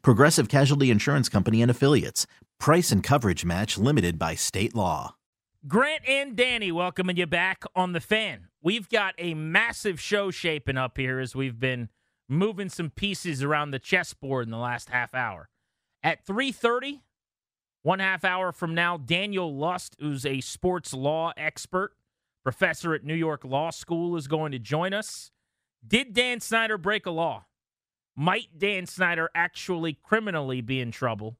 Progressive Casualty Insurance Company and Affiliates. Price and coverage match limited by state law. Grant and Danny welcoming you back on the fan. We've got a massive show shaping up here as we've been moving some pieces around the chessboard in the last half hour. At 3:30, one half hour from now, Daniel Lust, who's a sports law expert, professor at New York Law School, is going to join us. Did Dan Snyder break a law? Might Dan Snyder actually criminally be in trouble?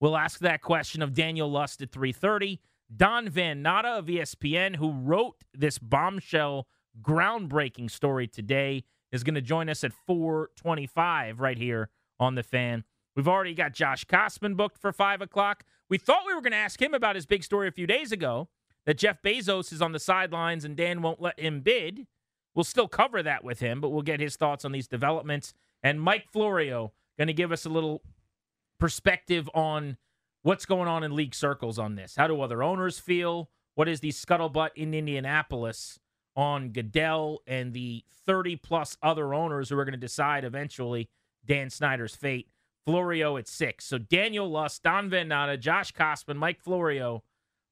We'll ask that question of Daniel Lust at 3:30. Don Van Natta of ESPN, who wrote this bombshell groundbreaking story today, is going to join us at 425 right here on the fan. We've already got Josh Kosman booked for 5 o'clock. We thought we were going to ask him about his big story a few days ago that Jeff Bezos is on the sidelines and Dan won't let him bid. We'll still cover that with him, but we'll get his thoughts on these developments. And Mike Florio going to give us a little perspective on what's going on in league circles on this. How do other owners feel? What is the scuttlebutt in Indianapolis on Goodell and the 30 plus other owners who are going to decide eventually Dan Snyder's fate? Florio at six. So Daniel Lust, Don Van Josh Kosman, Mike Florio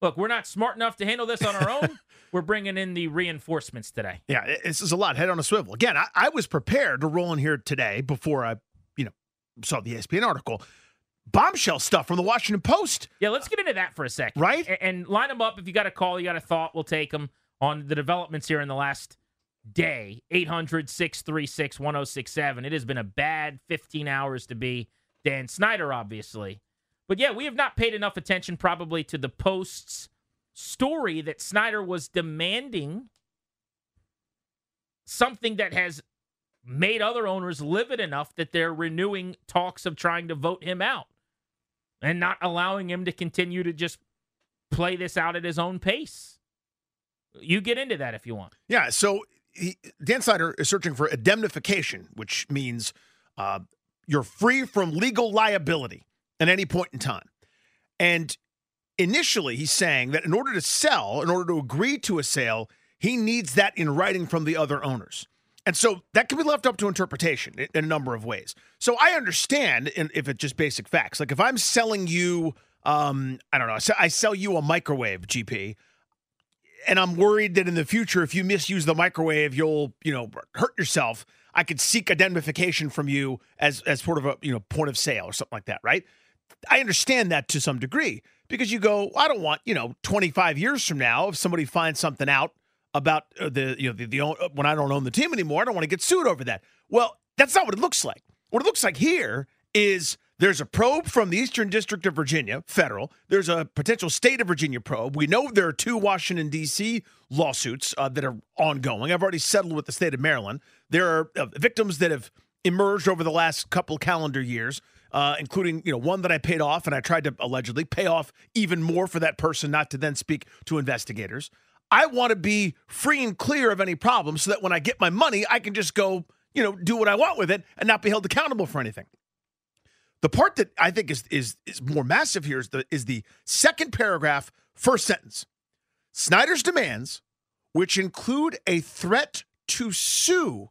look, we're not smart enough to handle this on our own. we're bringing in the reinforcements today. Yeah, this is a lot. Head on a swivel. Again, I, I, was prepared to roll in here today before I, you know, saw the ESPN article. Bombshell stuff from the Washington Post. Yeah, let's get into that for a second. Right? And, and line them up. If you got a call, you got a thought, we'll take them on the developments here in the last day. 800 636 1067. It has been a bad 15 hours to be Dan Snyder, obviously. But yeah, we have not paid enough attention probably to the Post's story that Snyder was demanding something that has made other owners livid enough that they're renewing talks of trying to vote him out and not allowing him to continue to just play this out at his own pace. You get into that if you want. Yeah. So he, Dan Snyder is searching for indemnification, which means uh, you're free from legal liability at any point in time. And initially, he's saying that in order to sell, in order to agree to a sale, he needs that in writing from the other owners. And so that can be left up to interpretation in a number of ways. So I understand if it's just basic facts. Like if I'm selling you, um, I don't know, I sell you a microwave, GP, and I'm worried that in the future, if you misuse the microwave, you'll, you know, hurt yourself. I could seek indemnification from you as as sort of a you know point of sale or something like that, right? I understand that to some degree because you go, I don't want, you know, 25 years from now, if somebody finds something out about uh, the, you know, the, the, uh, when I don't own the team anymore, I don't want to get sued over that. Well, that's not what it looks like. What it looks like here is there's a probe from the Eastern District of Virginia, federal. There's a potential state of Virginia probe. We know there are two Washington, D.C. lawsuits uh, that are ongoing. I've already settled with the state of Maryland. There are uh, victims that have emerged over the last couple calendar years uh, including you know one that I paid off, and I tried to allegedly pay off even more for that person not to then speak to investigators. I want to be free and clear of any problem, so that when I get my money, I can just go you know do what I want with it and not be held accountable for anything. The part that I think is is is more massive here is the is the second paragraph, first sentence. Snyder's demands, which include a threat to sue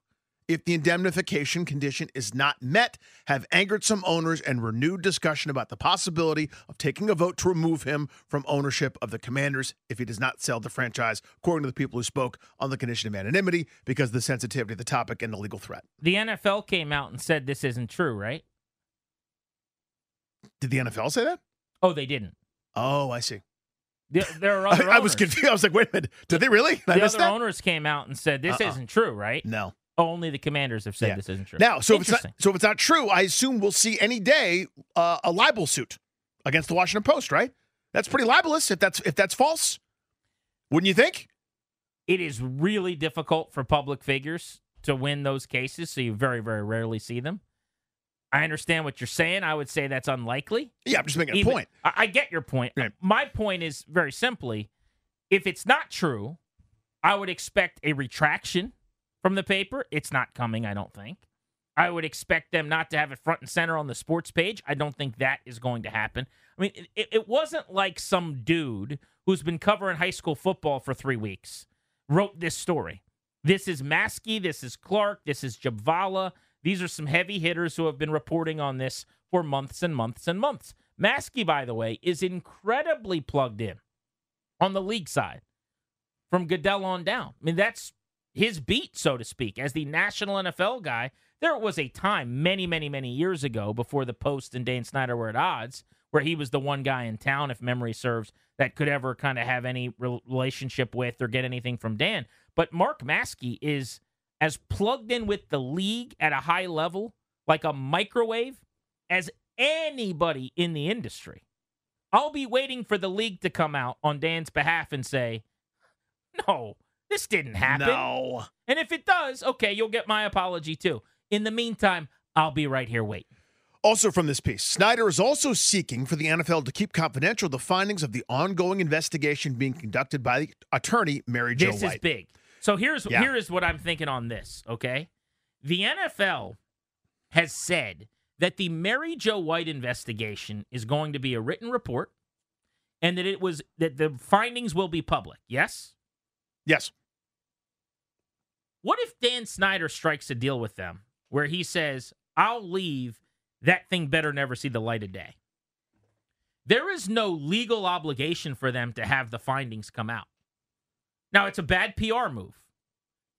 if the indemnification condition is not met, have angered some owners and renewed discussion about the possibility of taking a vote to remove him from ownership of the commanders if he does not sell the franchise, according to the people who spoke on the condition of anonymity because of the sensitivity of the topic and the legal threat. The NFL came out and said this isn't true, right? Did the NFL say that? Oh, they didn't. Oh, I see. The, there are other I, I was confused. I was like, wait a minute. Did they really? Did The other that? owners came out and said this Uh-uh. isn't true, right? No. Only the commanders have said Yeah. this isn't true. Now, so if it's not, so if it's not true, I assume we'll see any day uh, a libel suit against the Washington Post, right? That's pretty libelous if that's if that's false. Wouldn't you think? it is really difficult for public figures to win those cases, so you very, very rarely see them. I understand what you're saying. I would say that's unlikely. Yeah, I'm just making a Even- point. I, I get your point. Right. My point is very simply if it's not true, I would expect a retraction from the paper. It's not coming, I don't think. I would expect them not to have it front and center on the sports page. I don't think that is going to happen. I mean, it, it wasn't like some dude who's been covering high school football for three weeks wrote this story. This is Maske, this is Clarke, this is Jhabvala. These are some heavy hitters who have been reporting on this for months and months and months. Maske, by the way, is incredibly plugged in on the league side from Goodell on down. I mean, that's his beat, so to speak, as the national NFL guy. There was a time many, many, many years ago before the Post and Dane Snyder were at odds where he was the one guy in town, if memory serves, that could ever kind of have any relationship with or get anything from Dan. But Mark Maske is as plugged in with the league at a high level, like a microwave, as anybody in the industry. I'll be waiting for the league to come out on Dan's behalf and say, no, this didn't happen. No. And if it does, okay, you'll get my apology too. In the meantime, I'll be right here waiting. Also from this piece, Snyder is also seeking for the NFL to keep confidential the findings of the ongoing investigation being conducted by the attorney Mary Jo This White. is big. So here's Yeah. here is what I'm thinking on this, okay? The NFL has said that the Mary Jo White investigation is going to be a written report and that it was that the findings will be public. Yes? Yes. What if Dan Snyder strikes a deal with them where he says, I'll leave, that thing better never see the light of day? There is no legal obligation for them to have the findings come out. Now, it's a bad PR move.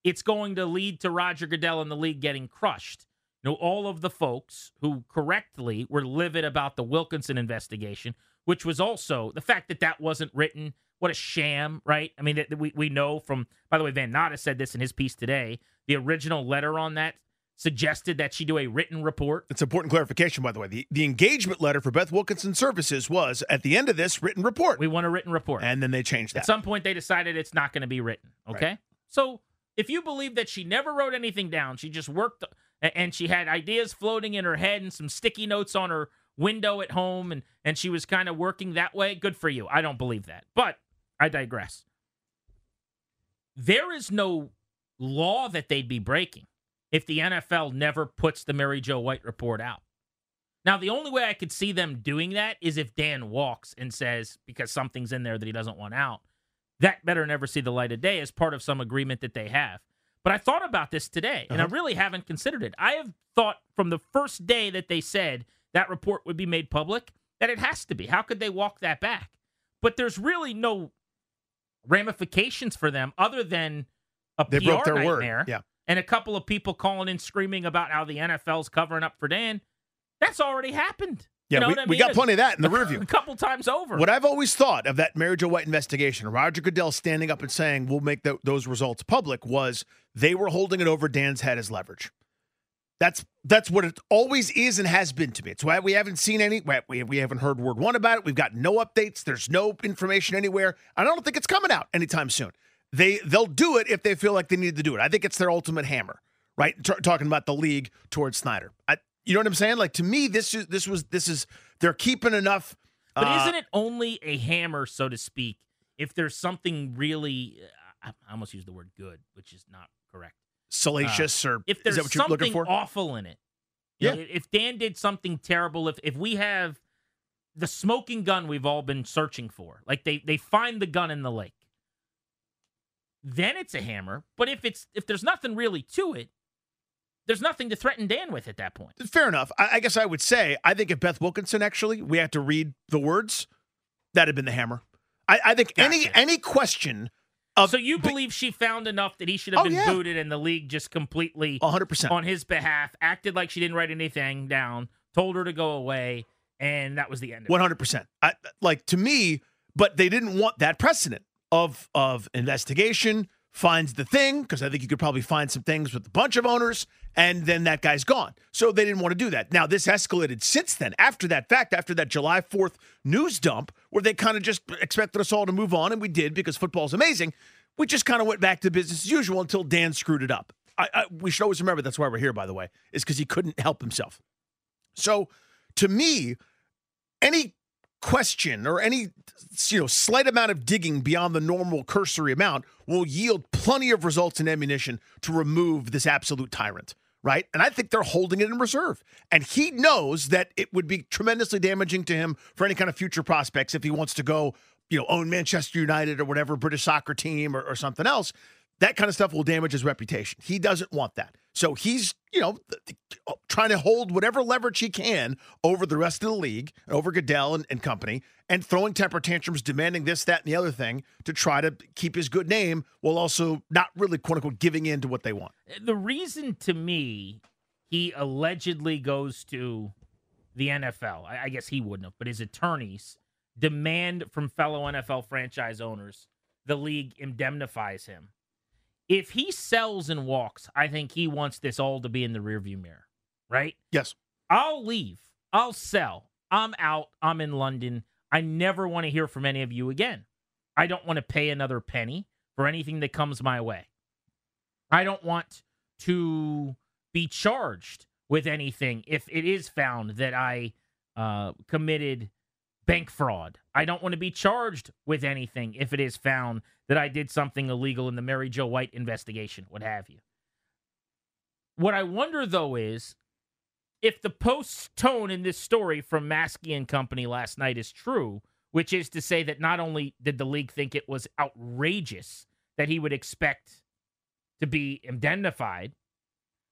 It's going to lead to Roger Goodell and the league getting crushed. You know, all of the folks who correctly were livid about the Wilkinson investigation, which was also the fact that that wasn't written. What a sham, right? I mean, we, we know from, by the way, Van Natta said this in his piece today. The original letter on that suggested that she do a written report. It's important clarification, by the way. The, the engagement letter for Beth Wilkinson Services was at the end of this written report. We want a written report. and then they changed that. At some point, they decided it's not going to be written. Okay. So if you believe that she never wrote anything down, she just worked and she had ideas floating in her head and some sticky notes on her window at home and, and she was kind of working that way, good for you. I don't believe that. But I digress. There is no law that they'd be breaking if the NFL never puts the Mary Jo White report out. Now, the only way I could see them doing that is if Dan walks and says, because something's in there that he doesn't want out, that better never see the light of day as part of some agreement that they have. But I thought about this today, and I Uh-huh. really haven't considered it. I have thought from the first day that they said that report would be made public that it has to be. How could they walk that back? But there's really no ramifications for them other than a they PR broke their nightmare word. Yeah. and a couple of people calling in screaming about how the NFL's covering up for Dan. That's already happened. Yeah, you know we, what I we got plenty of that in the review. a couple times over. What I've always thought of that Mary Jo White investigation, Roger Goodell standing up and saying, we'll make tho- those results public, was they were holding it over Dan's head as leverage. That's that's what it always is and has been to me. It's why we haven't seen any, we, we haven't heard word one about it. We've got no updates. There's no information anywhere. I don't think it's coming out anytime soon. They they'll do it if they feel like they need to do it. I think it's their ultimate hammer, right? T- talking about the league towards Snyder. I, you know what I'm saying? Like to me, this is this was this is they're keeping enough. But uh, isn't it only a hammer, so to speak, if there's something really, uh, I I almost used the word good, which is not correct. Salacious ah. or If is there's that what you're something looking for? awful in it, you know, Yeah. if Dan did something terrible, if if we have the smoking gun we've all been searching for, like they they find the gun in the lake, then it's a hammer. But if it's if there's nothing really to it, there's nothing to threaten Dan with at that point. Fair enough. I, I guess I would say I think if Beth Wilkinson actually we had to read the words, that'd have been the hammer. I, I think any any question So you believe she found enough that he should have Oh, been yeah. booted and the league just completely 100 percent on his behalf acted like she didn't write anything down, told her to go away, and that was the end. of. One hundred percent. Like to me, but they didn't want that precedent of of investigation finds the thing because I think you could probably find some things with a bunch of owners, and then that guy's gone. So they didn't want to do that. Now this escalated since then. After that fact, after that July Fourth news dump, where they kind of just expected us all to move on, and we did because football's amazing. We just kind of went back to business as usual until Dan screwed it up. I, I, we should always remember that's why we're here, by the way, is because he couldn't help himself. So to me, any question or any you know slight amount of digging beyond the normal cursory amount will yield plenty of results and ammunition to remove this absolute tyrant right? And i think they're holding it in reserve. And he knows that it would be tremendously damaging to him for any kind of future prospects if he wants to go you know own manchester united or whatever british soccer team or, or something else that kind of stuff will damage his reputation. He doesn't want that. So he's, you know, oh, trying to hold whatever leverage he can over the rest of the league, over Goodell and, and, company, and throwing temper tantrums, demanding this, that, and the other thing to try to keep his good name while also not really, quote unquote, giving in to what they want. Eh, the reason to me he allegedly goes to the NFL, I, I guess he wouldn't have, but his attorneys demand from fellow NFL franchise owners the league indemnifies him if he sells and walks, I think he wants this all to be in the rearview mirror, right? Yes. I'll leave. I'll sell. I'm out. I'm in London. I never want to hear from any of you again. I don't want to pay another penny for anything that comes my way. I don't want to be charged with anything if it is found that I uh, committed bank fraud. I don't want to be charged with anything if it is found that I did something illegal in the Mary Jo White investigation, what have you. What I wonder though is if the post tone in this story from Maske and Company last night is true, which is to say that not only did the league think it was outrageous that he would expect to be indemnified,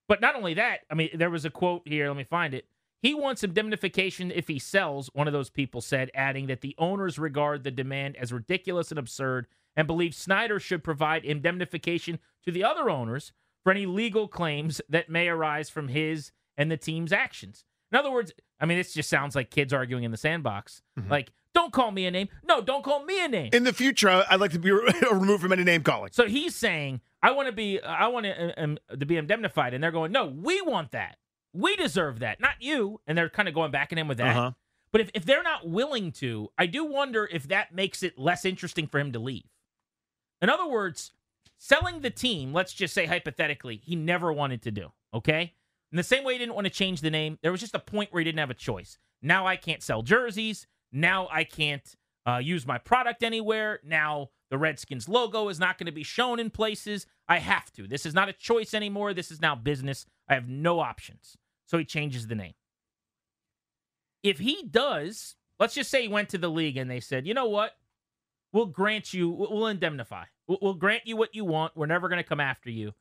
but not only that, I mean, there was a quote here, let me find it. He wants indemnification if he sells, one of those people said, adding that the owners regard the demand as ridiculous and absurd and believe Snyder should provide indemnification to the other owners for any legal claims that may arise from his and the team's actions. In other words, I mean, this just sounds like kids arguing in the sandbox. Mm-hmm. Like, don't call me a name. No, don't call me a name. In the future, I'd like to be removed from any name calling. So he's saying, I want to be, I want to, um, to be indemnified, and they're going, no, we want that. We deserve that, not you. And they're kind of going back at him with that. Uh-huh. But if, if they're not willing to, I do wonder if that makes it less interesting for him to leave. In other words, selling the team, let's just say hypothetically, he never wanted to do. Okay. In the same way he didn't want to change the name, there was just a point where he didn't have a choice. Now I can't sell jerseys. Now I can't uh, use my product anywhere. Now the Redskins logo is not going to be shown in places. I have to. This is not a choice anymore. This is now business. I have no options. So he changes the name. If he does, let's just say he went to the league and they said, you know what? We'll grant you, we'll indemnify. We'll, grant you what you want. We're never going to come after you.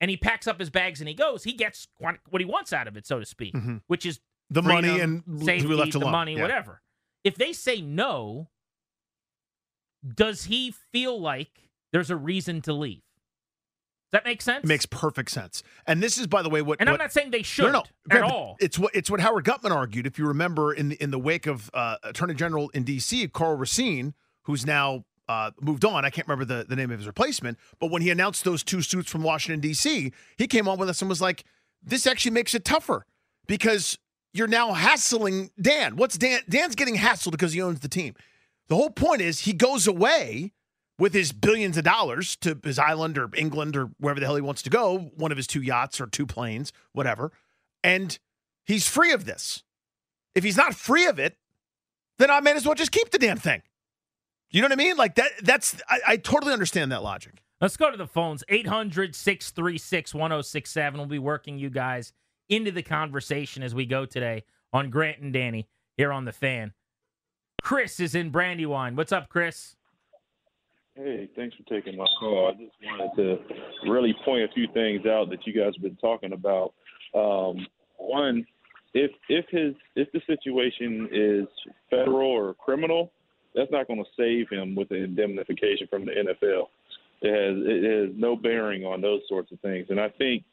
And he packs up his bags and he goes. He gets what he wants out of it, so to speak, mm-hmm. which is the freedom, money and safety, left the money, yeah. whatever. If they say no, does he feel like there's a reason to leave? That make sense? It makes perfect sense. And this is, by the way, what. And what, I'm not saying they should no, no, at all. It's what it's what Howard Gutman argued. If you remember, in the in the wake of uh, Attorney General in D.C., Karl Racine, who's now uh, moved on. I can't remember the, the name of his replacement, but when he announced those two suits from Washington, D.C., he came on with us and was like, this actually makes it tougher because you're now hassling Dan. What's Dan? Dan's getting hassled because he owns the team. The whole point is he goes away with his billions of dollars to his island or England or wherever the hell he wants to go, one of his two yachts or two planes, whatever, and he's free of this. If he's not free of it, then I may as well just keep the damn thing. You know what I mean? Like that. That's I, I totally understand that logic. Let's go to the phones. 800 636 1067. We'll be working you guys into the conversation as we go today on Grant and Danny here on the fan. Chris is in Brandywine. What's up, Chris? Hey, thanks for taking my call. I just wanted to really point a few things out that you guys have been talking about. Um, one, if if his if the situation is federal or criminal, that's not going to save him with the indemnification from the NFL. It has it has no bearing on those sorts of things. And I think,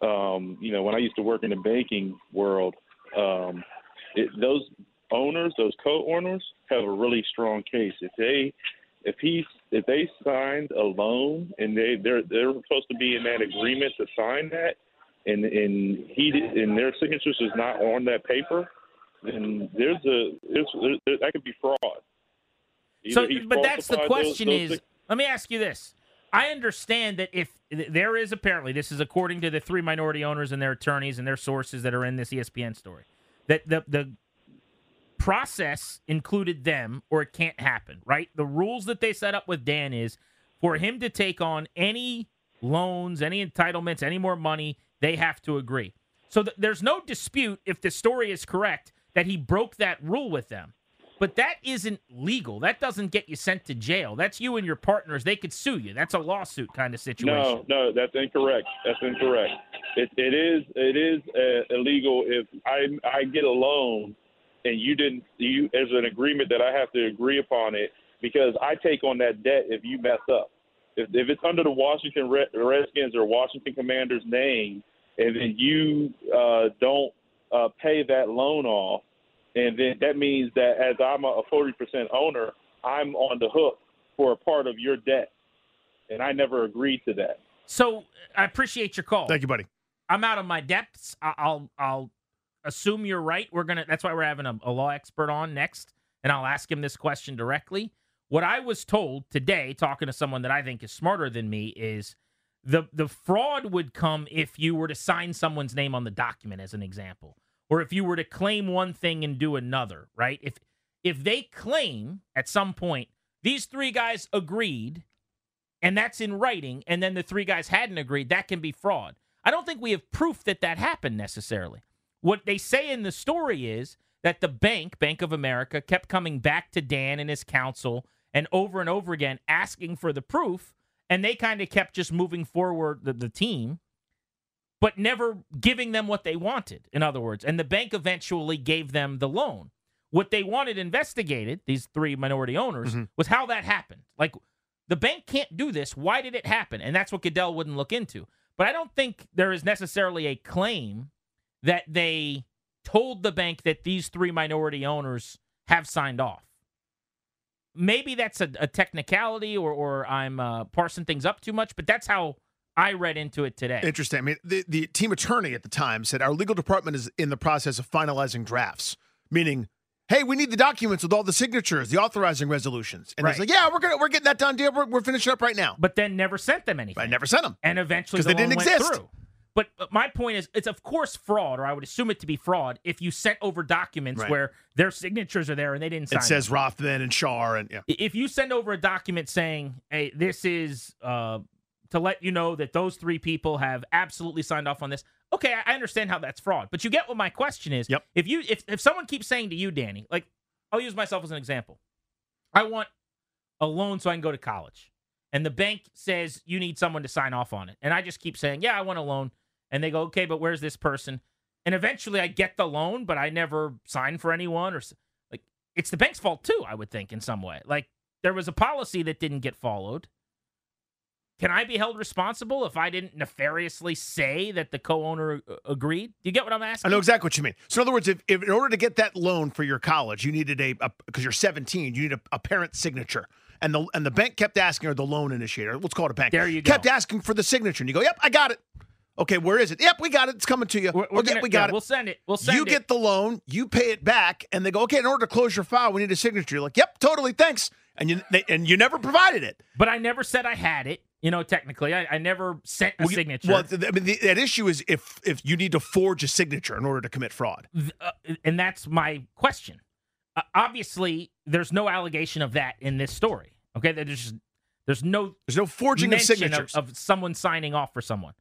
um, you know, when I used to work in the banking world, um, it, those owners, those co-owners, have a really strong case. If they if he's if they signed a loan and they they're they're supposed to be in that agreement to sign that, and and he did, and their signatures is not on that paper, then there's a there's, there, that could be fraud. So, Either he but that's the question those, those is, let me ask you this. I understand that if there is apparently, this is according to the three minority owners and their attorneys and their sources that are in this ESPN story, that the, the process included them or it can't happen, right? The rules that they set up with Dan is for him to take on any loans, any entitlements, any more money, they have to agree. So th- there's no dispute if the story is correct that he broke that rule with them. But that isn't legal. That doesn't get you sent to jail. That's you and your partners. They could sue you. That's a lawsuit kind of situation. No, no, that's incorrect. That's incorrect. It, it is it is uh, illegal if I I get a loan and you didn't you there's an agreement that I have to agree upon it because I take on that debt if you mess up. If, if it's under the Washington Redskins or Washington Commanders name, and then you uh, don't uh, pay that loan off, and then that means that as I'm a 40% owner, I'm on the hook for a part of your debt, and I never agreed to that. So I appreciate your call. Thank you, buddy. I'm out of my depths. I'll I'll assume you're right. We're gonna. That's why we're having a, a law expert on next, and I'll ask him this question directly. What I was told today, talking to someone that I think is smarter than me, is the the fraud would come if you were to sign someone's name on the document, as an example, or if you were to claim one thing and do another. Right? If if they claim at some point these three guys agreed and that's in writing, and then the three guys hadn't agreed, that can be fraud. I don't think we have proof that that happened necessarily. What they say in the story is that the bank, Bank of America, kept coming back to Dan and his counsel and over and over again asking for the proof, and they kind of kept just moving forward the, the team, but never giving them what they wanted, in other words. And the bank eventually gave them the loan. What they wanted investigated, these three minority owners, mm-hmm. was how that happened. Like, the bank can't do this. Why did it happen? And that's what Goodell wouldn't look into. But I don't think there is necessarily a claim that they told the bank that these three minority owners have signed off. Maybe that's a, a technicality or, or I'm uh, parsing things up too much, but that's how I read into it today. Interesting. I mean, the, the team attorney at the time said our legal department is in the process of finalizing drafts, meaning, hey, we need the documents with all the signatures, the authorizing resolutions. And it's like, yeah, we're gonna we're getting that done, deal. We're, we're finishing up right now. but then never sent them anything. I never sent them. and eventually 'Cause the they didn't exist. through. But, but my point is, it's of course fraud, or I would assume it to be fraud if you sent over documents Right. where their signatures are there and they didn't sign. It says Rothman and Schar and yeah. if you send over a document saying, "Hey, this is uh, to let you know that those three people have absolutely signed off on this," okay, I I understand how that's fraud. But you get what my question is. Yep. If you if if someone keeps saying to you, Danny, like I'll use myself as an example, I want a loan so I can go to college. And the bank says you need someone to sign off on it. And I just keep saying, yeah, I want a loan. And they go, okay, but where's this person? And eventually I get the loan, but I never sign for anyone or like it's the bank's fault too, I would think in some way. Like there was a policy that didn't get followed. Can I be held responsible if I didn't nefariously say that the co-owner uh, agreed? Do you get what I'm asking? I know exactly what you mean. So in other words, if, if in order to get that loan for your college, you needed a because you're 17, you need a, a parent signature. And the and the bank kept asking, or the loan initiator, let's call it a bank. There you go. Kept asking for the signature, and you go, "Yep, I got it." Okay, where is it? Yep, we got it. It's coming to you. We're, we're okay, gonna- we got yeah, it. We'll send it. We'll send you it. You get the loan, you pay it back, and they go, "Okay, in order to close your file, we need a signature." You're like, "Yep, totally, thanks." And you they, and you never provided it. But I never said I had it. You know, technically, I, I never sent a Well, you- signature. Well, th- I mean, the, that issue is if if you need to forge a signature in order to commit fraud. Uh, and that's my question. Uh, obviously, there's no allegation of that in this story. Okay, there's just, there's no There's no forging of signatures. of, of someone signing off for someone.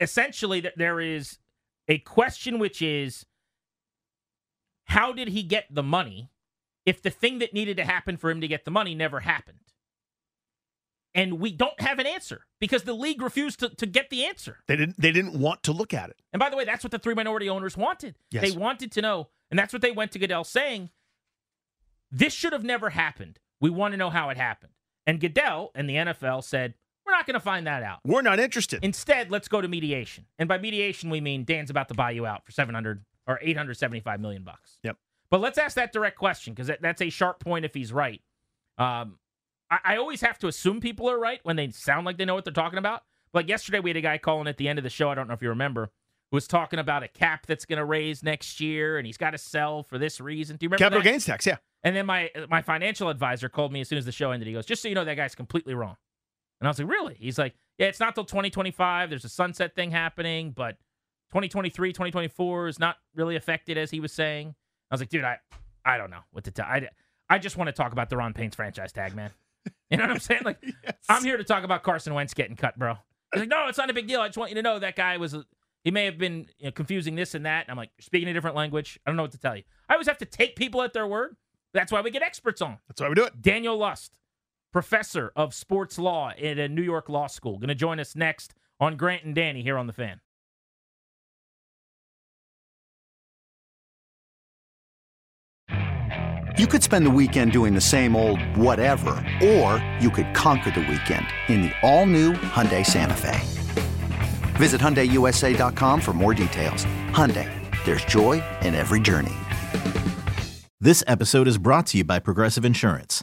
Essentially, th- there is a question which is, how did he get the money if the thing that needed to happen for him to get the money never happened? And we don't have an answer because the league refused to, to get the answer. they didn't. They didn't want to look at it. And by the way, that's what the three minority owners wanted. Yes. They wanted to know, and that's what they went to Goodell saying. This should have never happened. We want to know how it happened. And Goodell and the NFL said, going to find that out. We're not interested. Instead, let's go to mediation. And by mediation, we mean Dan's about to buy you out for 700 or 875 million bucks. Yep. But let's ask that direct question because that, that's a sharp point if he's right. Um, I, I always have to assume people are right when they sound like they know what they're talking about. Like yesterday, we had a guy calling at the end of the show. I don't know if you remember, who was talking about a cap that's going to raise next year, and he's got to sell for this reason. Do you remember Capital that? gains tax, yeah. And then my my financial advisor called me as soon as the show ended. He goes, "Just so you know, that guy's completely wrong." And I was like, "Really?" He's like, "Yeah, it's not till 2025. There's a sunset thing happening, but 2023, 2024 is not really affected as he was saying." I was like, "Dude, I I don't know what to tell. I I just want to talk about the Ron Payne's franchise tag, man. You know what I'm saying? Like, Yes. I'm here to talk about Carson Wentz getting cut, bro. He's like, no, it's not a big deal. I just want you to know that guy was, he may have been you know, confusing this and that. And I'm like, you're speaking a different language. I don't know what to tell you. I always have to take people at their word. That's why we get experts on. That's why we do it. Daniel Lust, professor of sports law at a New York law school, going to join us next on Grant and Danny here on the fan. You could spend the weekend doing the same old whatever, or you could conquer the weekend in the all-new Hyundai Santa Fe. Visit HyundaiUSA.com for more details. Hyundai, there's joy in every journey. This episode is brought to you by Progressive Insurance.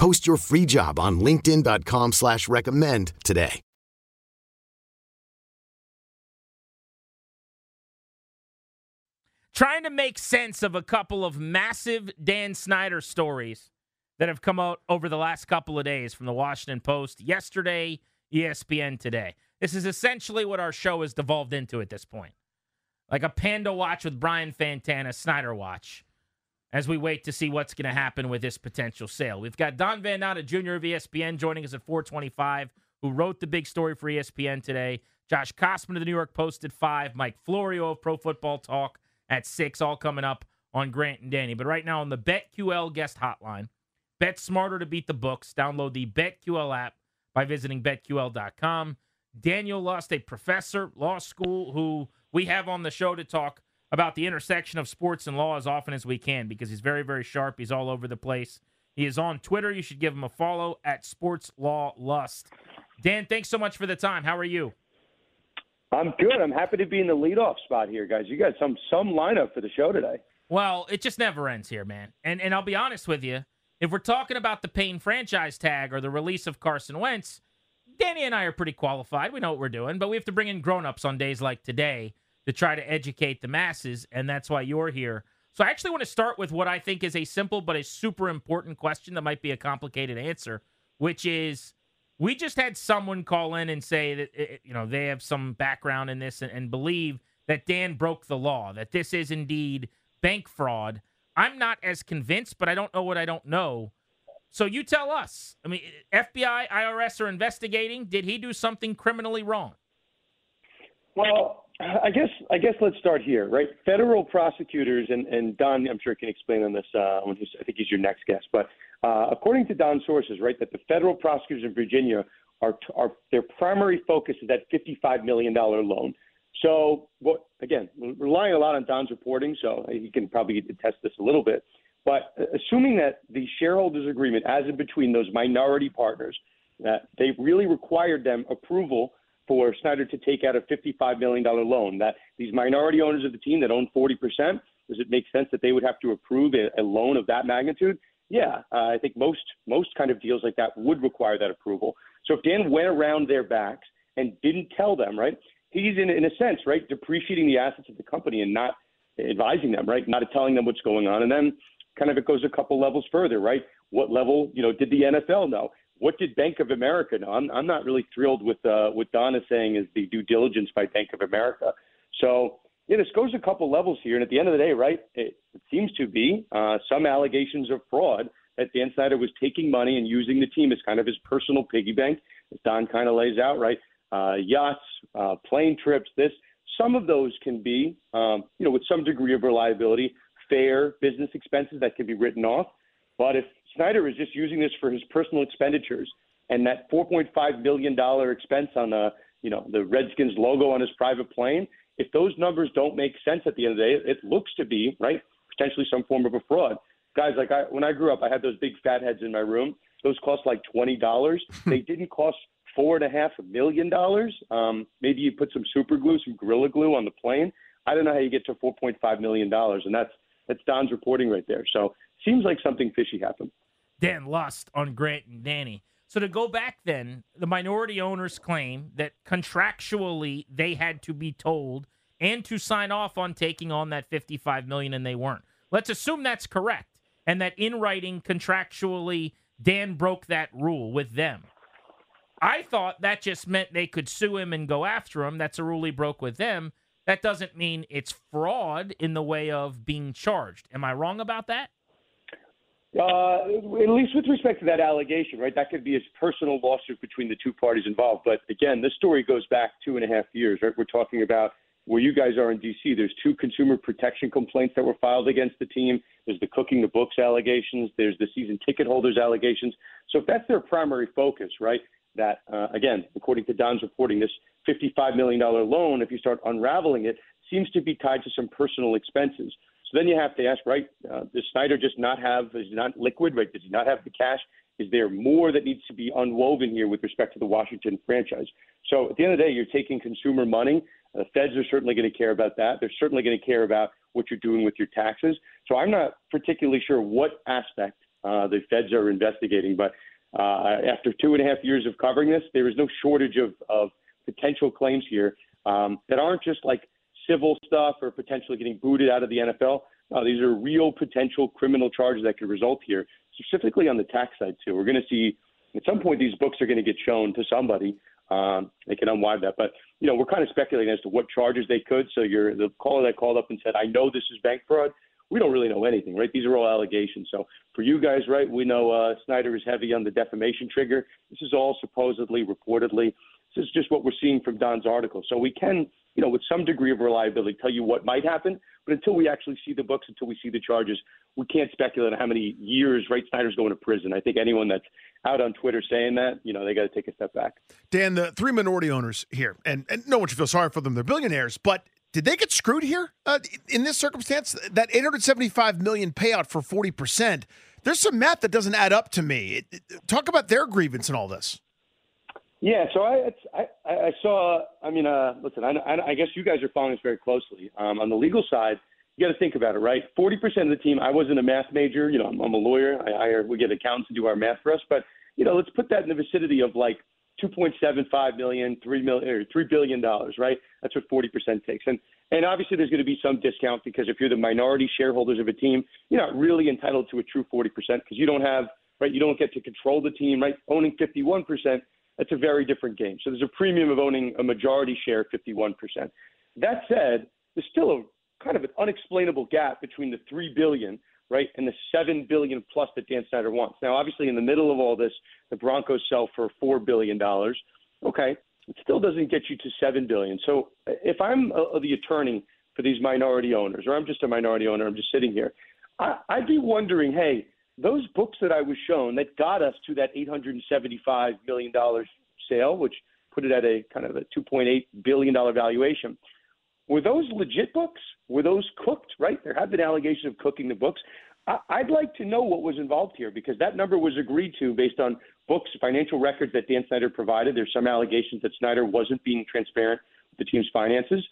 Post your free job on linkedin.com slash recommend today. trying to make sense of a couple of massive Dan Snyder stories that have come out over the last couple of days from the Washington Post yesterday, ESPN today. This is essentially what our show has devolved into at this point. Like a panda watch with Brian Fantana, Snyder watch, as we wait to see what's going to happen with this potential sale. We've got Don Van Natta, Jr. of ESPN, joining us at 425, who wrote the big story for ESPN today. Josh Kosman of the New York Post at 5, Mike Florio of Pro Football Talk at 6, all coming up on Grant and Danny. But right now on the BetQL guest hotline, bet smarter to beat the books. Download the BetQL app by visiting betql.com. Daniel Lust, a professor, law school, who we have on the show to talk about the intersection of sports and law as often as we can because he's very, very sharp. He's all over the place. He is on Twitter. You should give him a follow at Sports Law Lust. Dan, thanks so much for the time. How are you? I'm good. I'm happy to be in the leadoff spot here, guys. You got some some lineup for the show today. Well, it just never ends here, man. And and I'll be honest with you, if we're talking about the Payne franchise tag or the release of Carson Wentz, Danny and I are pretty qualified. We know what we're doing, but we have to bring in grown-ups on days like today to try to educate the masses, and that's why you're here. So I actually want to start with what I think is a simple but a super important question that might be a complicated answer, which is we just had someone call in and say that eh, you know they have some background in this and, and believe that Dan broke the law, that this is indeed bank fraud. I'm not as convinced, but I don't know what I don't know. So you tell us. I mean, FBI, IRS are investigating. Did he do something criminally wrong? Well, I guess I guess let's start here, right? Federal prosecutors and, and Don, I'm sure can explain on this uh, I think he's your next guest, but uh, according to Don's sources, right, that the federal prosecutors in Virginia are are their primary focus is that 55 million dollar loan. So, what again, relying a lot on Don's reporting, so he can probably attest this a little bit. But assuming that the shareholders agreement, as in between those minority partners, that they really required them approval for Snyder to take out a $55 million loan, that these minority owners of the team that own 40%, does it make sense that they would have to approve a, a loan of that magnitude? Yeah, uh, I think most most kind of deals like that would require that approval. So if Dan went around their backs and didn't tell them, right, he's in in a sense, right, depreciating the assets of the company and not advising them, right, not telling them what's going on, and then kind of it goes a couple levels further, right? What level, you know, did the NFL know? What did Bank of America know? I'm, I'm not really thrilled with uh, what Don is saying is the due diligence by Bank of America. So, yeah, this goes a couple levels here. And at the end of the day, right, it, it seems to be uh, some allegations of fraud that Dan Snyder was taking money and using the team as kind of his personal piggy bank, as Don kind of lays out, right? Uh, yachts, uh, plane trips, this. Some of those can be, um, you know, with some degree of reliability, fair business expenses that can be written off. But if Snyder is just using this for his personal expenditures, and that 4.5 million dollar expense on the you know the Redskins logo on his private plane, if those numbers don't make sense at the end of the day, it looks to be right potentially some form of a fraud. Guys, like I, when I grew up, I had those big fat heads in my room. Those cost like twenty dollars. they didn't cost four and a half million dollars. Um, maybe you put some super glue, some gorilla glue on the plane. I don't know how you get to 4.5 million dollars, and that's that's Don's reporting right there. So seems like something fishy happened. Dan Lust on Grant and Danny. So to go back then, the minority owners claim that contractually they had to be told and to sign off on taking on that 55 million and they weren't. Let's assume that's correct and that in writing contractually Dan broke that rule with them. I thought that just meant they could sue him and go after him. That's a rule he broke with them. That doesn't mean it's fraud in the way of being charged. Am I wrong about that? Uh, at least with respect to that allegation, right? That could be a personal lawsuit between the two parties involved. But again, this story goes back two and a half years, right? We're talking about where you guys are in D.C. There's two consumer protection complaints that were filed against the team. There's the cooking the books allegations. There's the season ticket holders allegations. So if that's their primary focus, right? That uh, again, according to Don's reporting, this 55 million dollar loan, if you start unraveling it, seems to be tied to some personal expenses. So then you have to ask, right? Uh, does Snyder just not have? Is not liquid? Right? Does he not have the cash? Is there more that needs to be unwoven here with respect to the Washington franchise? So at the end of the day, you're taking consumer money. The feds are certainly going to care about that. They're certainly going to care about what you're doing with your taxes. So I'm not particularly sure what aspect uh, the feds are investigating, but uh, after two and a half years of covering this, there is no shortage of, of potential claims here um, that aren't just like civil stuff or potentially getting booted out of the NFL. Uh, these are real potential criminal charges that could result here, specifically on the tax side too. We're going to see at some point these books are going to get shown to somebody. Um, they can unwind that, but you know we're kind of speculating as to what charges they could. So you're the caller that called up and said, "I know this is bank fraud." We don't really know anything, right? These are all allegations. So for you guys, right, we know uh, Snyder is heavy on the defamation trigger. This is all supposedly, reportedly. This is just what we're seeing from Don's article. So we can you know, with some degree of reliability, tell you what might happen. But until we actually see the books, until we see the charges, we can't speculate on how many years right Snyder's going to prison. I think anyone that's out on Twitter saying that, you know, they got to take a step back. Dan, the three minority owners here, and, and no one should feel sorry for them. They're billionaires, but did they get screwed here uh, in this circumstance? That 875 million payout for 40 percent. There's some math that doesn't add up to me. Talk about their grievance and all this. Yeah, so I I, I saw. I mean, uh, listen, I, I guess you guys are following this very closely. Um, on the legal side, you got to think about it, right? Forty percent of the team. I wasn't a math major. You know, I'm, I'm a lawyer. I hire. We get accountants to do our math for us. But you know, let's put that in the vicinity of like 2.75 million, three million, or three billion dollars, right? That's what 40 percent takes. And and obviously, there's going to be some discount because if you're the minority shareholders of a team, you're not really entitled to a true 40 percent because you don't have right. You don't get to control the team, right? Owning 51 percent that's a very different game. So there's a premium of owning a majority share, 51%. That said, there's still a kind of an unexplainable gap between the three billion, right, and the seven billion plus that Dan Snyder wants. Now, obviously, in the middle of all this, the Broncos sell for four billion dollars. Okay, it still doesn't get you to seven billion. So if I'm a, the attorney for these minority owners, or I'm just a minority owner, I'm just sitting here, I, I'd be wondering, hey, those books that I was shown that got us to that $875 million sale, which put it at a kind of a $2.8 billion valuation, were those legit books? Were those cooked, right? There have been allegations of cooking the books. I- would like to know what was involved here because that number was agreed to based on books, financial records that Dan Snyder provided. There's some allegations that Snyder wasn't being transparent with the team's finances.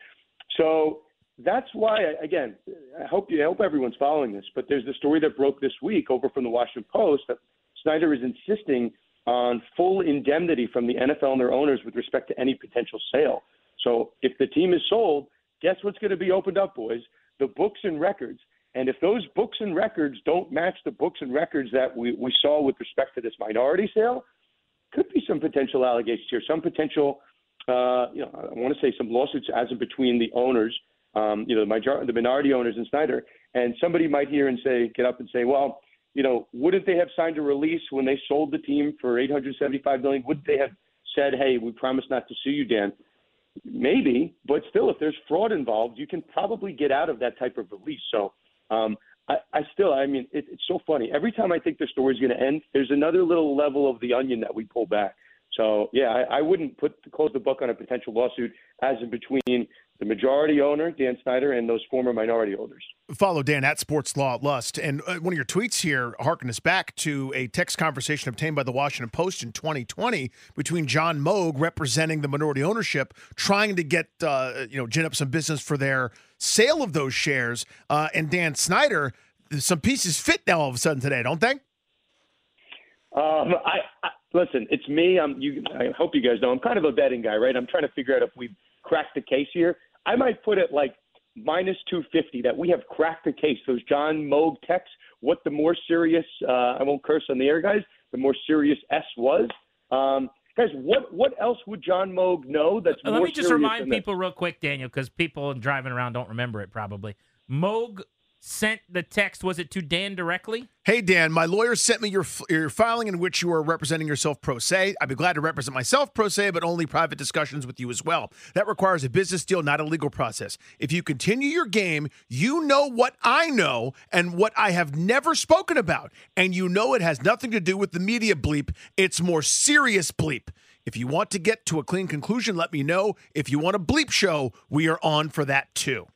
So that's why, again, I hope you, I hope everyone's following this. But there's the story that broke this week over from the Washington Post that Snyder is insisting on full indemnity from the NFL and their owners with respect to any potential sale. So if the team is sold, guess what's going to be opened up, boys? The books and records. And if those books and records don't match the books and records that we, we saw with respect to this minority sale, could be some potential allegations here, some potential, uh, you know, I want to say some lawsuits as in between the owners, um, you know, the, major- the minority owners and Snyder. And somebody might hear and say, get up and say, well, you know, wouldn't they have signed a release when they sold the team for 875 million? Would they have said, "Hey, we promise not to sue you, Dan"? Maybe, but still, if there's fraud involved, you can probably get out of that type of release. So, um, I, I still, I mean, it, it's so funny. Every time I think the story's going to end, there's another little level of the onion that we pull back. So, yeah, I, I wouldn't put close the book on a potential lawsuit as in between the majority owner, Dan Snyder, and those former minority owners. Follow Dan at Sports Law Lust. And uh, one of your tweets here harken us back to a text conversation obtained by the Washington Post in 2020 between John Moag, representing the minority ownership, trying to get, uh, you know, gin up some business for their sale of those shares, uh, and Dan Snyder. Some pieces fit now all of a sudden today, don't they? Um, I, I listen. It's me. I'm. You. I hope you guys know. I'm kind of a betting guy, right? I'm trying to figure out if we've cracked the case here. I might put it like minus 250 that we have cracked the case. Those John Moag texts, what the more serious, uh, I won't curse on the air, guys, the more serious S was. Um, guys, what what else would John Moag know that's Let more me just remind people real quick, Daniel, because people driving around don't remember it probably. Moag sent the text, was it to Dan directly? Hey, Dan, my lawyer sent me your, your filing in which you are representing yourself pro se. I'd be glad to represent myself pro se, but only private discussions with you as well. That requires a business deal, not a legal process. If you continue your game, you know what I know and what I have never spoken about. And you know it has nothing to do with the media bleep, it's more serious bleep. If you want to get to a clean conclusion, let me know. If you want a bleep show, we are on for that too.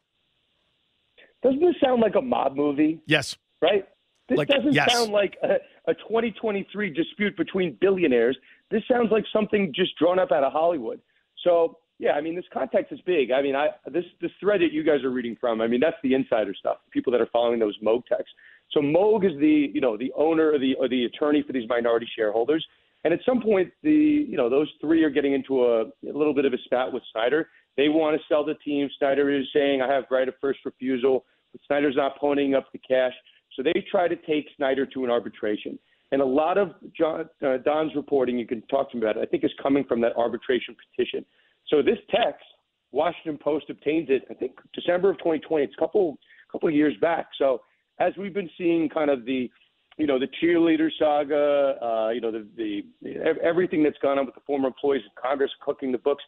Doesn't this sound like a mob movie? Yes. Right? This Like- doesn't yes. sound like a, a 2023 dispute between billionaires. This sounds like something just drawn up out of Hollywood. So, yeah, I mean, this context is big. I mean, I this this thread that you guys are reading from, I mean, that's the insider stuff. People that are following those Moag texts. So Moag is the you know the owner or the or the attorney for these minority shareholders. And at some point, the you know those three are getting into a, a little bit of a spat with Snyder. They want to sell the team. Snyder is saying, "I have right of first refusal." But Snyder's not ponying up the cash, so they try to take Snyder to an arbitration. And a lot of John, uh, Don's reporting, you can talk to him about it. I think is coming from that arbitration petition. So this text, Washington Post obtains it. I think December of 2020. It's a couple couple of years back. So as we've been seeing, kind of the you know, the cheerleader saga, uh, you know, the, the, everything that's gone on with the former employees of Congress cooking the books.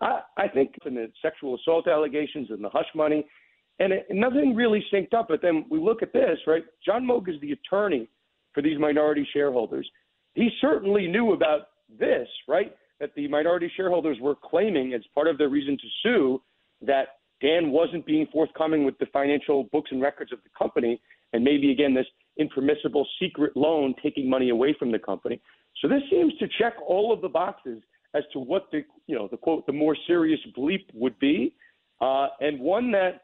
I, I think in the sexual assault allegations and the hush money, and it, nothing really synced up. But then we look at this, right? John Moag is the attorney for these minority shareholders. He certainly knew about this, right? That the minority shareholders were claiming as part of their reason to sue that Dan wasn't being forthcoming with the financial books and records of the company, and maybe again this impermissible secret loan taking money away from the company. So this seems to check all of the boxes as to what the you know the quote the more serious bleep would be, uh, and one that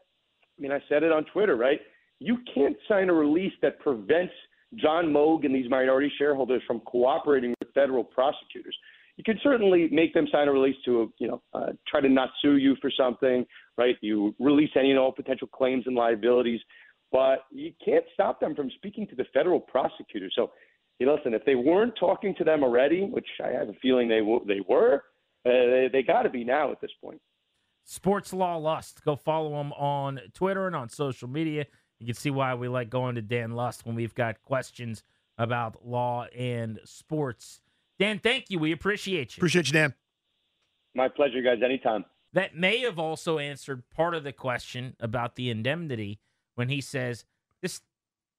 I mean I said it on Twitter, right? You can't sign a release that prevents John Moag and these minority shareholders from cooperating with federal prosecutors. You can certainly make them sign a release to, you know, uh, try to not sue you for something, right? You release any and all potential claims and liabilities, but you can't stop them from speaking to the federal prosecutors. So, you know, listen, if they weren't talking to them already, which I have a feeling they w- they were, uh, they, they got to be now at this point. Sports Law Lust. Go follow him on Twitter and on social media. You can see why we like going to Dan Lust when we've got questions about law and sports. Dan, thank you. We appreciate you. Appreciate you, Dan. My pleasure, guys. Anytime. that may have also answered part of the question about the indemnity when he says this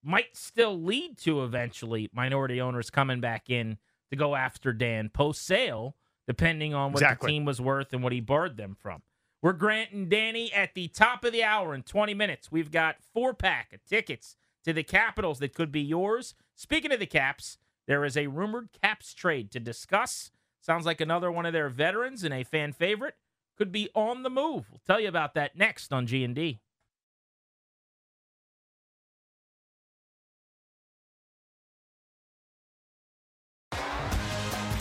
might still lead to eventually minority owners coming back in to go after Dan post sale, depending on what Exactly. the team was worth and what he barred them from. We're Grant and Danny at the top of the hour in 20 minutes. We've got four pack of tickets to the Capitals that could be yours. Speaking of the Caps, there is a rumored Caps trade to discuss. Sounds like another one of their veterans and a fan favorite could be on the move. We'll tell you about that next on G&D.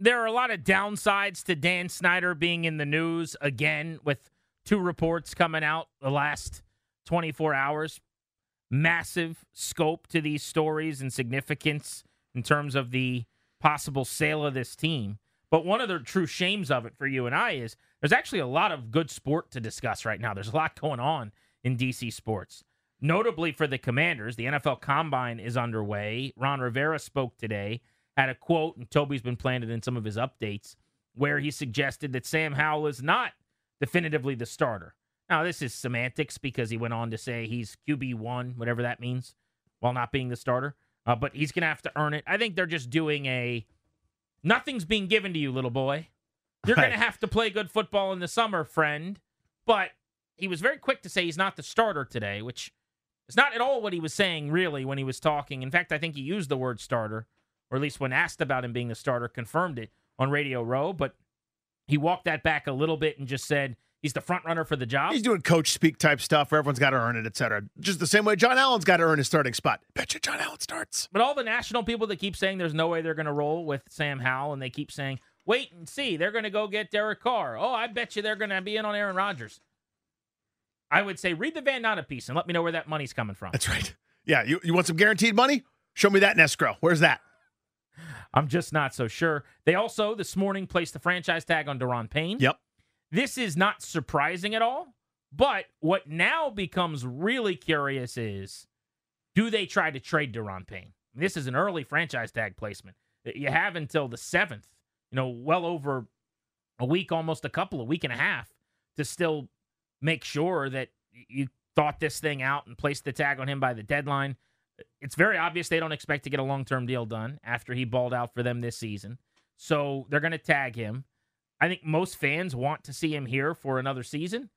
There are a lot of downsides to Dan Snyder being in the news again with two reports coming out the last 24 hours. Massive scope to these stories and significance in terms of the possible sale of this team. But one of the true shames of it for you and I is there's actually a lot of good sport to discuss right now. There's a lot going on in DC sports. Notably for the Commanders, the NFL Combine is underway. Ron Rivera spoke today had a quote, and Toby's been planted in some of his updates, where he suggested that Sam Howell is not definitively the starter. Now, this is semantics because he went on to say he's QB1, whatever that means, while not being the starter. Uh, but he's going to have to earn it. I think they're just doing a nothing's being given to you, little boy. You're right. going to have to play good football in the summer, friend. But he was very quick to say he's not the starter today, which is not at all what he was saying, really, when he was talking. In fact, I think he used the word starter or at least when asked about him being the starter, confirmed it on Radio Row. But he walked that back a little bit and just said he's the front runner for the job. He's doing coach speak type stuff where everyone's got to earn it, et cetera. Just the same way John Allen's got to earn his starting spot. Bet you John Allen starts. But all the national people that keep saying there's no way they're going to roll with Sam Howell, and they keep saying, wait and see, they're going to go get Derek Carr. Oh, I bet you they're going to be in on Aaron Rodgers. I would say read the Van Natta piece and let me know where that money's coming from. That's right. Yeah, you, you want some guaranteed money? Show me that in escrow. Where's that? I'm just not so sure. They also this morning placed the franchise tag on Daron Payne. Yep. This is not surprising at all. But what now becomes really curious is do they try to trade Daron Payne? This is an early franchise tag placement. that You have until the 7th, you know, well over a week, almost a couple, a week and a half to still make sure that you thought this thing out and placed the tag on him by the deadline it's very obvious they don't expect to get a long term deal done after he balled out for them this season. So they're going to tag him. I think most fans want to see him here for another season.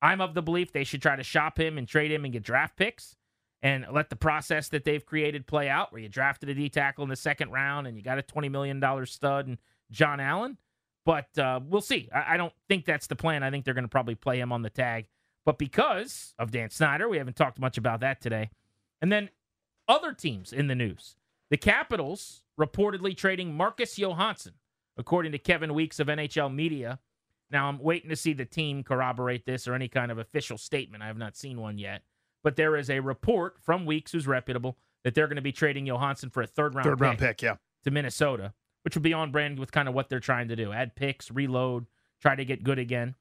I'm of the belief they should try to shop him and trade him and get draft picks and let the process that they've created play out where you drafted a D tackle in the second round and you got a $20 million stud and John Allen. But uh, we'll see. I, I don't think that's the plan. I think they're going to probably play him on the tag. But because of Dan Snyder, we haven't talked much about that today. And then other teams in the news. The Capitals reportedly trading Marcus Johansson, according to Kevin Weekes of NHL Media. Now, I'm waiting to see the team corroborate this or any kind of official statement. I have not seen one yet. But there is a report from Weekes, who's reputable, that they're going to be trading Johansson for a third round third round pick, yeah, to Minnesota, which would be on brand with kind of what they're trying to do: add picks, reload, try to get good again.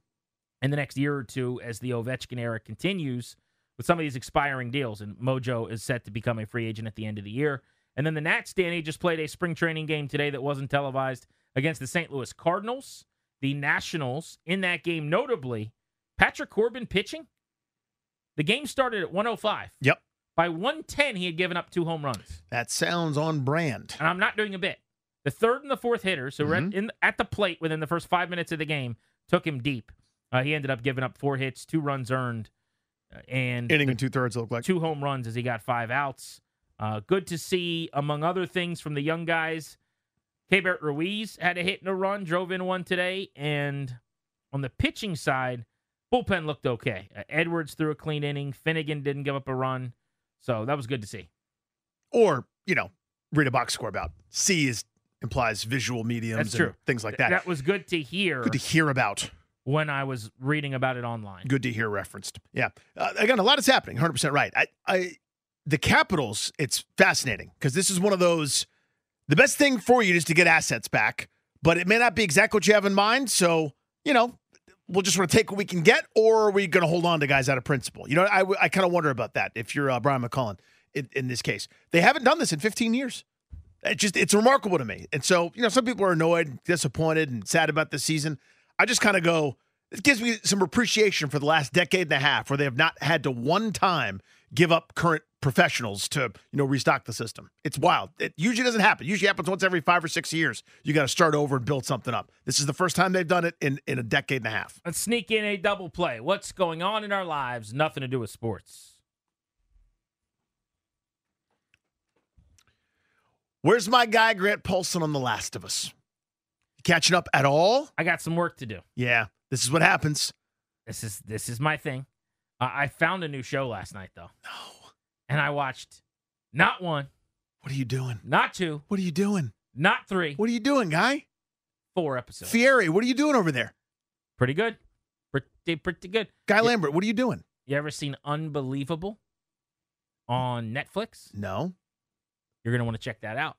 In the next year or two, as the Ovechkin era continues, with some of these expiring deals. And Mojo is set to become a free agent at the end of the year. And then the Nats, Danny, just played a spring training game today that wasn't televised against the St. Louis Cardinals. The Nationals in that game, notably, Patrick Corbin pitching. The game started at 105. Yep. By 110, he had given up two home runs. That sounds on brand. And I'm not doing a bit. The third and the fourth hitters, who mm-hmm. were in, at the plate within the first five minutes of the game, took him deep. Uh, he ended up giving up four hits, two runs earned, and inning and two thirds look like two home runs as he got five outs. Uh, good to see, among other things, from the young guys. Keibert Ruiz had a hit and a run, drove in one today, and On the pitching side, bullpen looked okay. Uh, Edwards threw a clean inning. Finnegan didn't give up a run. So that was good to see. Or, you know, read a box score about. C is implies visual mediums That's and true. things like that. That was good to hear Good to hear about. When I was reading about it online. Good to hear referenced. Yeah. Uh, again, a lot is happening. 100% right. I, I, the Capitals, it's fascinating because this is one of those. The best thing for you is to get assets back, but it may not be exactly what you have in mind. So, you know, we'll just want to take what we can get, or are we going to hold on to guys out of principle? You know, I, I kind of wonder about that if you're uh, Brian MacLellan in, in this case. They haven't done this in 15 years. It just it's remarkable to me. And so, you know, some people are annoyed, disappointed, and sad about this season. I just kind of go, it gives me some appreciation for the last decade and a half where they have not had to one time give up current professionals to, you know, restock the system. It's wild. It usually doesn't happen. Usually happens once every five or six years. You got to start over and build something up. This is the first time they've done it in, in a decade and a half. Let's sneak in a double play. What's going on in our lives? Nothing to do with sports. Where's my guy Grant Paulson on The Last of Us? Catching up at all? I got some work to do. Yeah, this is what happens. This is this is my thing. Uh, I found a new show last night though. No. And I watched not one, What are you doing? not two, What are you doing? not three, What are you doing, guy? four episodes. Fieri, what are you doing over there? Pretty good. Pretty pretty good. Guy Yeah. Lambert, what are you doing? You ever seen Unbelievable on Netflix? No. You're gonna want to check that out.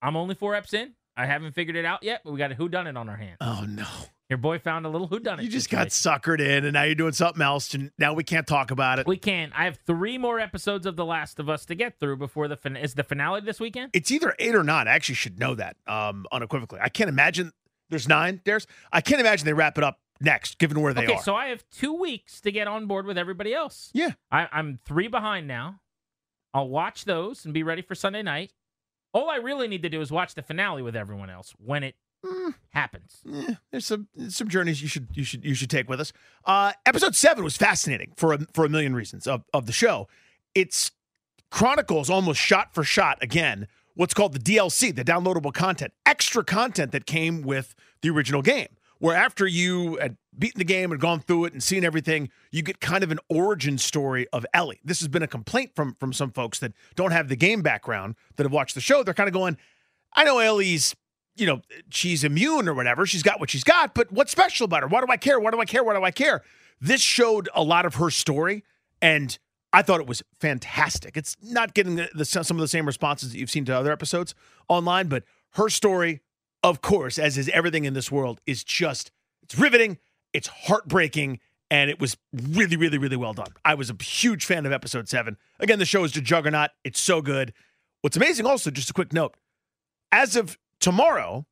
I'm only four eps in. I haven't figured it out yet, but we got a who done it on our hands. Oh no. Your boy found a little who done it. You just got suckered in and now you're doing something else and now we can't talk about it. We can. I have three more episodes of The Last of Us to get through before the fin- is the finale this weekend. It's either eight or nine. I actually should know that um, unequivocally. I can't imagine there's nine. There's I can't imagine they wrap it up next, given where they are. okay, are. so I have two weeks to get on board with everybody else. yeah. I, I'm three behind now. I'll watch those and be ready for Sunday night. All I really need to do is watch the finale with everyone else when it Mm. happens. Eh, there's some some journeys you should you should you should take with us. Uh, episode seven was fascinating for a, for a million reasons of of the show. It's chronicles almost shot for shot again what's called the DLC, the downloadable content, extra content that came with the original game. Where after you had beaten the game and gone through it and seen everything, you get kind of an origin story of Ellie. This has been a complaint from from some folks that don't have the game background that have watched the show. They're kind of going, I know Ellie's you know, she's immune or whatever. She's got what she's got, but what's special about her? Why do I care? Why do I care? Why do I care? This showed a lot of her story, and I thought it was fantastic. It's not getting the, the, some of the same responses that you've seen to other episodes online, but her story, of course, as is everything in this world, is just it's riveting, it's heartbreaking, and it was really, really, really well done. I was a huge fan of episode seven. Again, the show is a juggernaut. It's so good. What's amazing, also, just a quick note, as of tomorrow,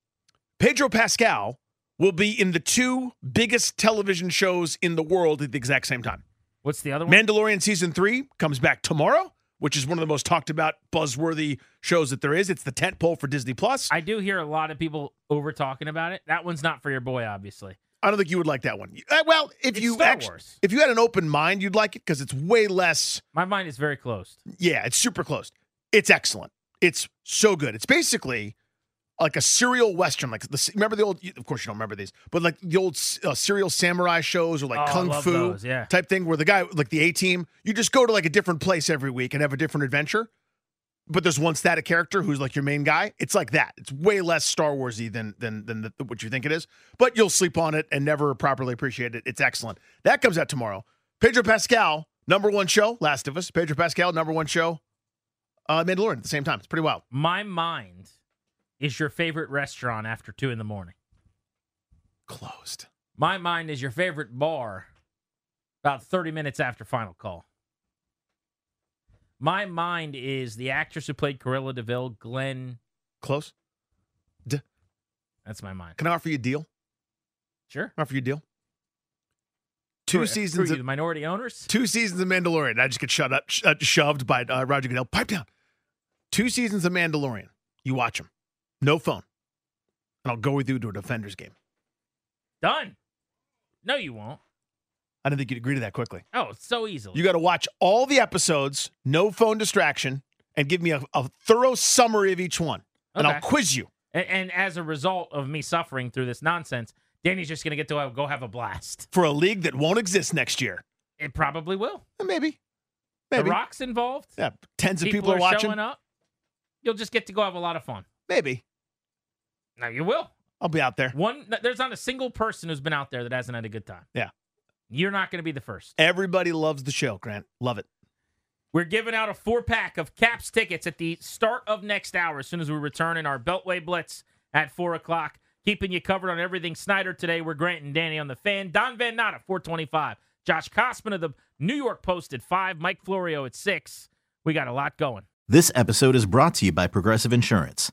Pedro Pascal will be in the two biggest television shows in the world at the exact same time. What's the other one? Mandalorian season three comes back tomorrow, which is one of the most talked about, buzzworthy shows that there is. It's the tent pole for Disney Plus. I, do hear a lot of people over talking about it. That one's not for your boy, obviously. I don't think you would like that one. Uh, well, if It's you Star actu- Wars. if you had an open mind, you'd like it because it's way less. My mind is very closed. Yeah, it's super closed. It's excellent. It's so good. It's basically like a serial western. Like the remember the old. Of course, you don't remember these, but like the old uh, serial samurai shows or like Oh, kung fu those, yeah. type thing, where the guy like the A team, you just go to like a different place every week and have a different adventure. But there's one static character who's like your main guy. It's like that. It's way less Star Warsy than than than the, what you think it is. But you'll sleep on it and never properly appreciate it. It's excellent. That comes out tomorrow. Pedro Pascal, number one show. Last of Us. Pedro Pascal, number one show. Uh, Mandalorian at the same time. It's pretty wild. My mind is your favorite restaurant after two in the morning. Closed. My mind is your favorite bar about 30 minutes after final call. My mind is the actress who played Cruella de Vil, Glenn. Close. That's my mind. Can I offer you a deal? Sure. Offer you a deal. Two For- seasons. Of, minority owners. two seasons of Mandalorian. I just get shut up, sh- uh, shoved by uh, Roger Goodell. Pipe down. Two seasons of Mandalorian. You watch them. No phone. And I'll go with you to a Defenders game. Done. No, you won't. I didn't think you'd agree to that quickly. Oh, so easily. You got to watch all the episodes, no phone distraction, and give me a, a thorough summary of each one. And Okay. I'll quiz you. and, and as a result of me suffering through this nonsense, Danny's just going to get to uh, go have a blast. For a league that won't exist next year. It probably will. Maybe. Maybe. The Rock's involved. Yeah, tens of people, people are, watching. showing up. You'll just get to go have a lot of fun. Maybe. Now you will. I'll be out there. One, there's not a single person who's been out there that hasn't had a good time. Yeah. You're not going to be the first. Everybody loves the show, Grant. Love it. We're giving out a four pack of Caps tickets at the start of next hour as soon as we return in our Beltway Blitz at four o'clock. Keeping you covered on everything Snyder today. We're Grant and Danny on the fan. Don Van Natta, 425. Josh Kosman of the New York Post at five. Mike Florio at six. We got a lot going. This episode is brought to you by Progressive Insurance.